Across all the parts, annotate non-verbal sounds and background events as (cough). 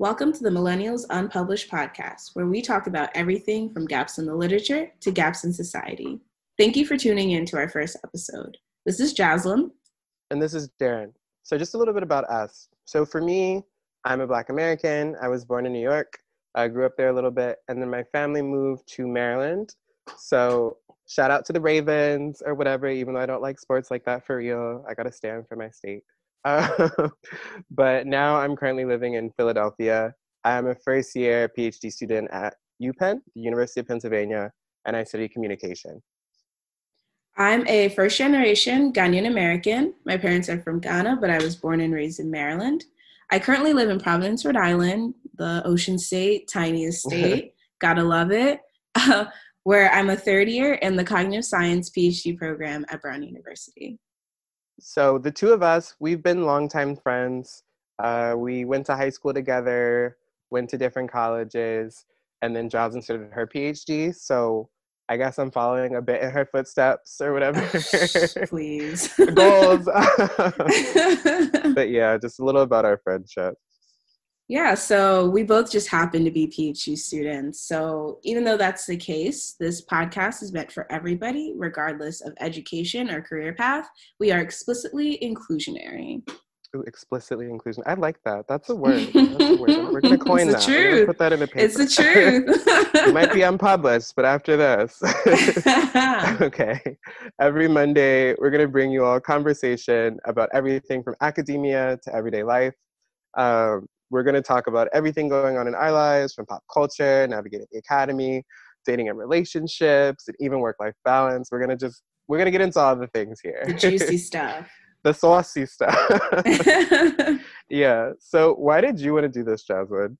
Welcome to the Millennials Unpublished podcast, where we talk about everything from gaps in the literature to gaps in society. Thank you for tuning in to our first episode. This is Jaslyn. And this is Darren. So, just a little bit about us. So, for me, I'm a Black American. I was born in New York. I grew up there a little bit, and then my family moved to Maryland. So, shout out to the Ravens or whatever, even though I don't like sports like that for real. I got to stand for my state. Uh, (laughs) but now I'm currently living in Philadelphia. I'm a first year PhD student at UPenn, the University of Pennsylvania, and I study communication. I'm a first generation Ghanaian American. My parents are from Ghana, but I was born and raised in Maryland. I currently live in Providence, Rhode Island, the ocean state, tiniest (laughs) state. Gotta love it. Uh, (laughs) where I'm a third year in the cognitive science PhD program at Brown University. So the two of us, we've been longtime friends. Uh, we went to high school together, went to different colleges, and then Jocelyn started her PhD. So I guess I'm following a bit in her footsteps or whatever. (laughs) Please. Goals. (laughs) (laughs) but yeah, just a little about our friendship. Yeah, so we both just happen to be PhD students. So even though that's the case, this podcast is meant for everybody, regardless of education or career path. We are explicitly inclusionary. Ooh, explicitly inclusion. I like that. That's a word. That's a word. We're gonna (laughs) coin it's that. The truth. Put that in the paper. It's the (laughs) truth. it might be unpublished, but after this. (laughs) okay. Every Monday, we're gonna bring you all conversation about everything from academia to everyday life. Um, we're going to talk about everything going on in our lives from pop culture, navigating the academy, dating and relationships, and even work life balance. We're going to just, we're going to get into all the things here. The juicy (laughs) stuff. the saucy stuff. (laughs) yeah. So, why did you want to do this, Jasmine?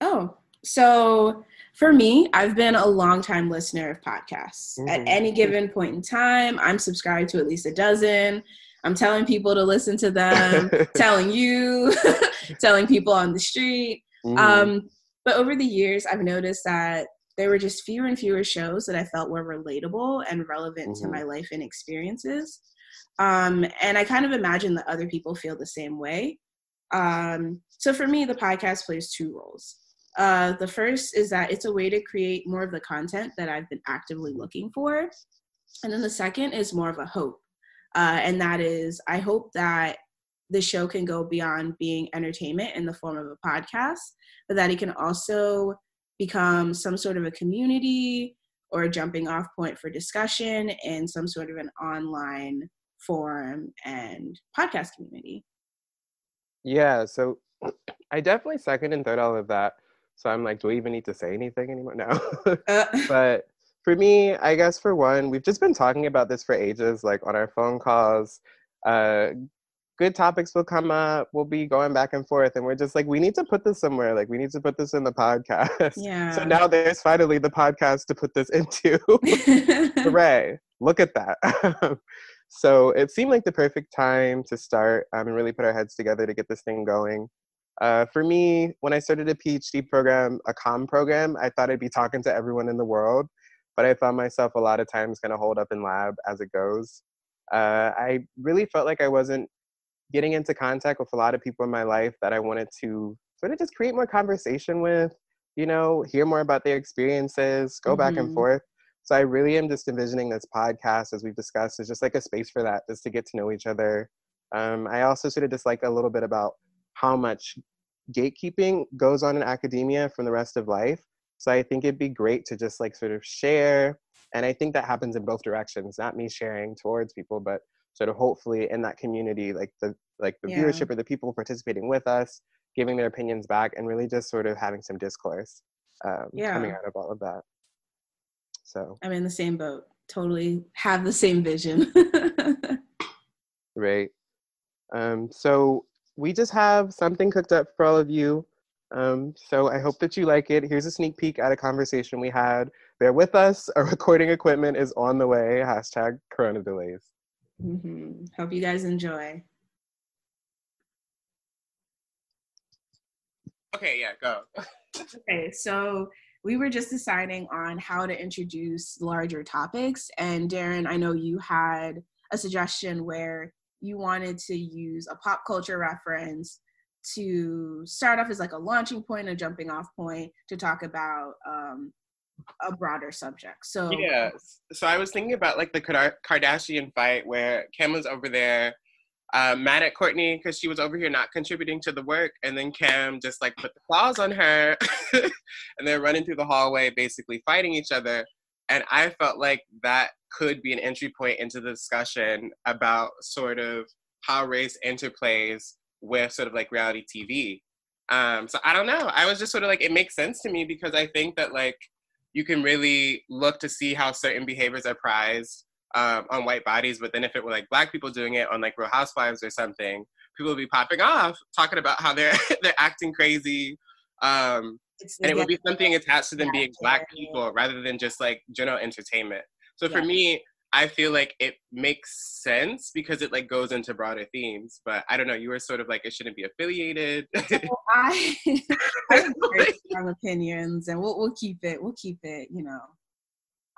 Oh, so for me, I've been a long time listener of podcasts. Mm-hmm. At any given point in time, I'm subscribed to at least a dozen. I'm telling people to listen to them, (laughs) telling you, (laughs) telling people on the street. Mm-hmm. Um, but over the years, I've noticed that there were just fewer and fewer shows that I felt were relatable and relevant mm-hmm. to my life and experiences. Um, and I kind of imagine that other people feel the same way. Um, so for me, the podcast plays two roles. Uh, the first is that it's a way to create more of the content that I've been actively looking for. And then the second is more of a hope. Uh, and that is, I hope that the show can go beyond being entertainment in the form of a podcast, but that it can also become some sort of a community or a jumping off point for discussion in some sort of an online forum and podcast community. Yeah, so I definitely second and third all of that. So I'm like, do we even need to say anything anymore? (laughs) No. uh, but for me, I guess for one, we've just been talking about this for ages, like on our phone calls. Uh, good topics will come up. We'll be going back and forth, and we're just like, we need to put this somewhere. Like, we need to put this in the podcast. (laughs) Yeah. So now there's finally the podcast to put this (laughs) into. (laughs) Hooray! Look at that. so it seemed like the perfect time to start um, and really put our heads together to get this thing going. Uh, for me, when I started a PhD program, a com program, I thought I'd be talking to everyone in the world but I found myself a lot of times kind of hold up in lab as it goes. Uh, I really felt like I wasn't getting into contact with a lot of people in my life that I wanted to sort of just create more conversation with, you know, hear more about their experiences, go mm-hmm. back and mm-hmm. forth. So I really am just envisioning this podcast, as we've discussed, is just like a space for that, just to get to know each other. Um, I also sort of dislike a little bit about how much gatekeeping goes on in academia from the rest of life. So I think it'd be great to just like sort of share. And I think that happens in both directions, not me sharing towards people, but sort of hopefully in that community, like the like the yeah. viewership or the people participating with us, giving their opinions back and really just sort of having some discourse um, yeah. coming out of all of that. So I'm in the same boat. Totally have the same vision. (laughs) right. Um, so we just have something cooked up for all of you. Um, so I hope that you like it. Here's a sneak peek at a conversation we had. Bear with us. Our (laughs) recording equipment is on the way. Hashtag Corona delays. Mm-hmm. Hope you guys enjoy. Okay, yeah, go. okay, so we were just deciding on how to introduce larger topics. And Darren, I know you had a suggestion where you wanted to use a pop culture reference to start off as like a launching point, a jumping off point to talk about um, a broader subject. So yeah, so I was thinking about like the Kardashian fight where Kim was over there uh, mad at Kourtney because she was over here not contributing to the work, and then Kim just like put the claws on her, (laughs) and they're running through the hallway, basically fighting each other. And I felt like that could be an entry point into the discussion about sort of how race interplays with sort of like reality TV. Um, so I don't know. I was just sort of like, it makes sense to me because I think that like you can really look to see how certain behaviors are prized um, on white bodies, but then if it were like black people doing it on like Real Housewives or something, people would be popping off talking about how they're (laughs) they're acting crazy. Um, and it would be something attached to them being black people rather than just like general entertainment. So for me, I feel like it makes sense because it like goes into broader themes. But I don't know. You were sort of like it shouldn't be affiliated. so (laughs) I, I have (laughs) very strong opinions, and we'll we'll keep it. We'll keep it. You know,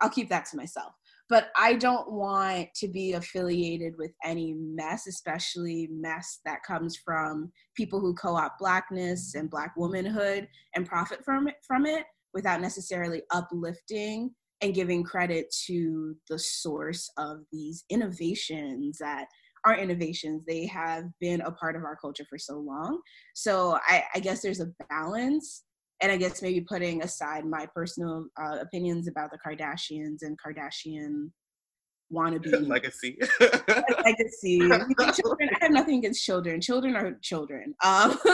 I'll keep that to myself. But I don't want to be affiliated with any mess, especially mess that comes from people who co-opt blackness and black womanhood and profit from it from it without necessarily uplifting and giving credit to the source of these innovations that are innovations. They have been a part of our culture for so long. So I, I guess there's a balance. And I guess maybe putting aside my personal uh, opinions about the Kardashians and Kardashian wannabe (laughs) legacy. (laughs) legacy. children, I have nothing against children. Children are children. Um, (laughs)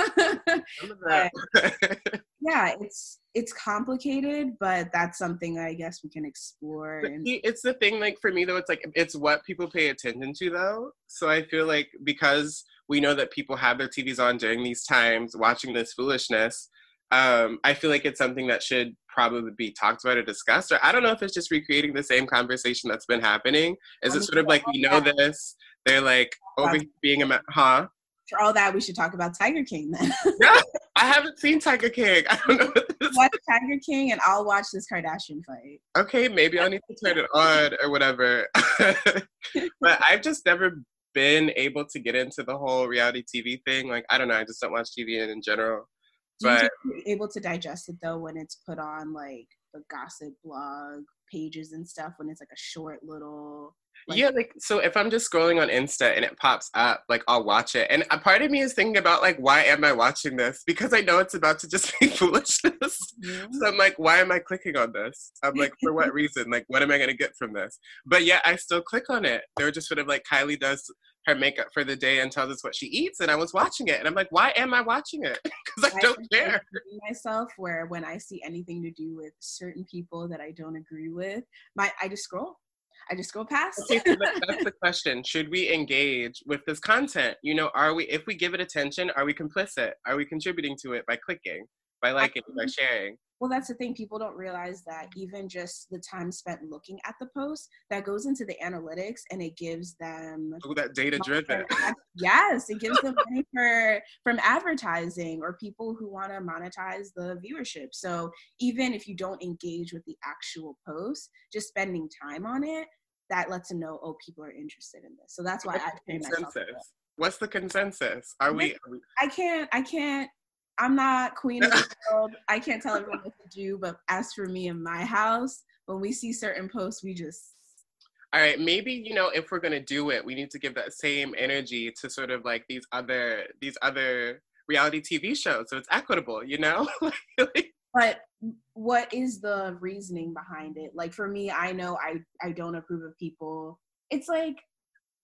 yeah, it's it's complicated, but that's something I guess we can explore. And- it's the thing, like for me though, it's like it's what people pay attention to though. So I feel like because we know that people have their TVs on during these times, watching this foolishness. Um, I feel like it's something that should probably be talked about or discussed. Or I don't know if it's just recreating the same conversation that's been happening. Is it sort of like we know this? They're like over here being a huh? For all that, we should talk about Tiger King then. (laughs) yeah, I haven't seen Tiger King. I don't know. Watch Tiger King, and I'll watch this Kardashian fight. Okay, maybe I'll need to turn it on or whatever. (laughs) but I've just never been able to get into the whole reality TV thing. Like I don't know, I just don't watch TV in, in general. But able to digest it though when it's put on like the gossip blog pages and stuff when it's like a short little like, yeah, like so if I'm just scrolling on Insta and it pops up, like I'll watch it. And a part of me is thinking about like why am I watching this? Because I know it's about to just (laughs) be foolishness. Mm-hmm. So I'm like, why am I clicking on this? I'm like, for what (laughs) reason? Like what am I gonna get from this? But yeah, I still click on it. They're just sort of like Kylie does her makeup for the day and tells us what she eats and I was watching it and I'm like, why am I watching it? (laughs) Because I don't care. Myself where when I see anything to do with certain people that I don't agree with, my I just scroll. I just go past. Okay, so that's the (laughs) question. Should we engage with this content? You know, are we, if we give it attention, are we complicit? Are we contributing to it by clicking, by liking, by sharing? Well, that's the thing. People don't realize that even just the time spent looking at the post that goes into the analytics and it gives them oh, that data driven. yes, it gives them money for from advertising or people who want to monetize the viewership. So even if you don't engage with the actual post, just spending time on it, that lets them know, oh, people are interested in this. So that's why What's I consensus. What's the consensus? Are we, are we? I can't. I can't I'm not queen of the (laughs) world. I can't tell everyone what to do, but as for me in my house, when we see certain posts, we just all right maybe you know if we're going to do it we need to give that same energy to sort of like these other these other reality tv shows so it's equitable you know? (laughs) But what is the reasoning behind it? Like for me i know i i don't approve of people. It's like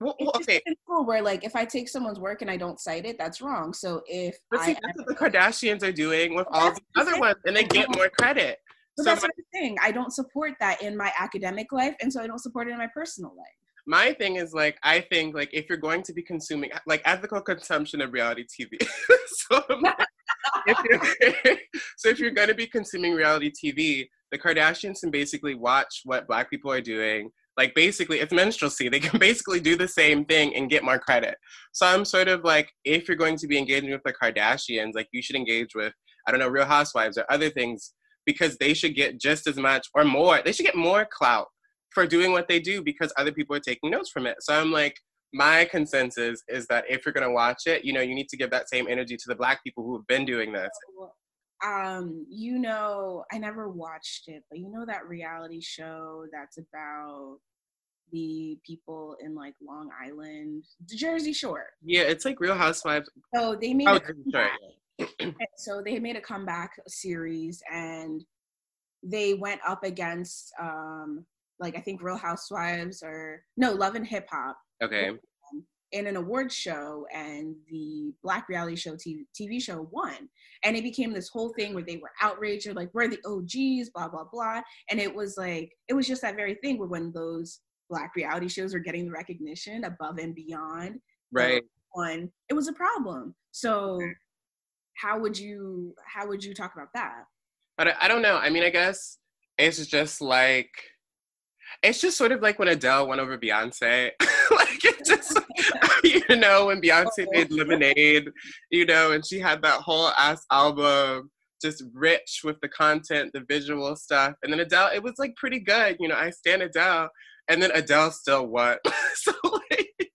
well, well okay. Cool where like if I take someone's work and I don't cite it, that's wrong. So if but see, I, that's what the Kardashians are doing with all the other ones, and they get more credit. But so that's my, what I'm saying. I don't support that in my academic life, and so I don't support it in my personal life. My thing is like I think like if you're going to be consuming like ethical consumption of reality TV. (laughs) so, (laughs) if (laughs) so if you're going to be consuming reality TV, the Kardashians can basically watch what Black people are doing like basically it's minstrelsy they can (laughs) basically do the same thing and get more credit so i'm sort of like if you're going to be engaging with the kardashians like you should engage with i don't know real housewives or other things because they should get just as much or more they should get more clout for doing what they do because other people are taking notes from it so i'm like my consensus is that if you're gonna watch it, you know, you need to give that same energy to the black people who have been doing this. Um, you know, I never watched it, but you know that reality show that's about the people in like Long Island, the Jersey Shore. Yeah, it's like Real Housewives. So they made oh, a (clears throat) so they made a comeback series and they went up against um like I think Real Housewives or no Love and Hip Hop. Okay. In an award show, and the Black reality show TV, TV show won, and it became this whole thing where they were outraged, or like we're the OGs, blah blah blah, and it was like it was just that very thing where when those Black reality shows are getting the recognition above and beyond, right? One, it was a problem. So, how would you how would you talk about that? But I don't know. I mean, I guess it's just like it's just sort of like when Adele went over Beyonce. (laughs) like it just, (laughs) you know, when Beyonce uh-huh. made Lemonade, you know, and she had that whole ass album, just rich with the content, the visual stuff. And then Adele, it was like pretty good. You know, I stand Adele. And then Adele still won. (laughs) so like,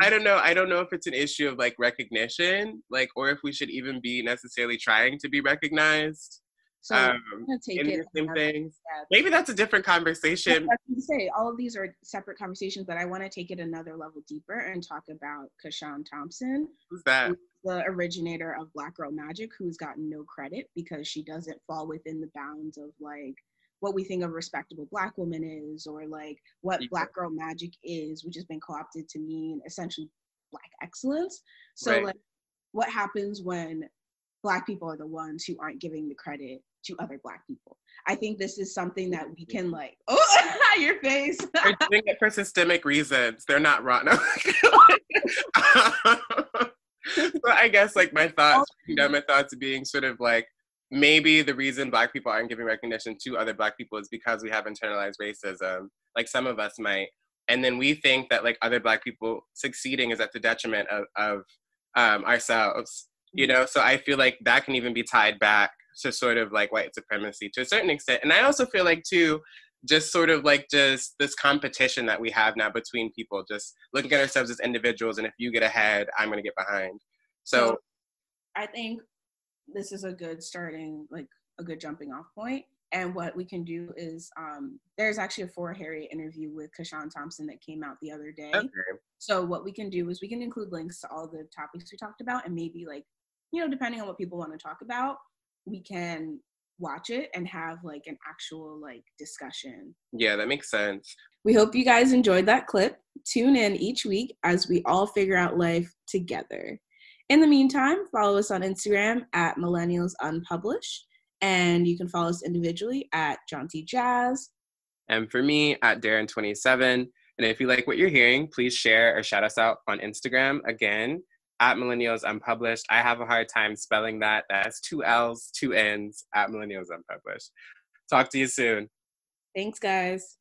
I don't know. I don't know if it's an issue of like recognition, like, or if we should even be necessarily trying to be recognized. So um, take it same things. Maybe that's a different conversation. I was say all of these are separate conversations, but I want to take it another level deeper and talk about CaShawn Thompson. Who's that? Who's the originator of Black Girl Magic, who's gotten no credit because she doesn't fall within the bounds of like what we think a respectable black woman is, or like what yeah. Black Girl Magic is, which has been co-opted to mean essentially black excellence. So right. like, what happens when black people are the ones who aren't giving the credit to other black people. I think this is something that we can like, (laughs) oh, (laughs) your face. They're doing it for systemic reasons. They're not rotten (laughs) so I guess like my thoughts, you know, my thoughts being sort of like maybe the reason black people aren't giving recognition to other black people is because we have internalized racism. Like some of us might. And then we think that like other black people succeeding is at the detriment of, of um, ourselves. You mm-hmm. know, so I feel like that can even be tied back to sort of like white supremacy to a certain extent. And I also feel like too, just sort of like just this competition that we have now between people, just looking at ourselves as individuals. And if you get ahead, I'm going to get behind. So, so I think this is a good starting, like a good jumping off point. And what we can do is um, there's actually a For Harry interview with CaShawn Thompson that came out the other day. Okay. So what we can do is we can include links to all the topics we talked about and maybe like, you know, depending on what people want to talk about, we can watch it and have like an actual like discussion. Yeah, that makes sense. We hope you guys enjoyed that clip. Tune in each week as we all figure out life together. In the meantime, follow us on Instagram at Millennials Unpublished, and you can follow us individually at Jaunty Jazz. And for me, at Darren27. And if you like what you're hearing, please share or shout us out on Instagram. Again, at Millennials Unpublished. I have a hard time spelling that. That's two L's, two N's at Millennials Unpublished. Talk to you soon. Thanks, guys.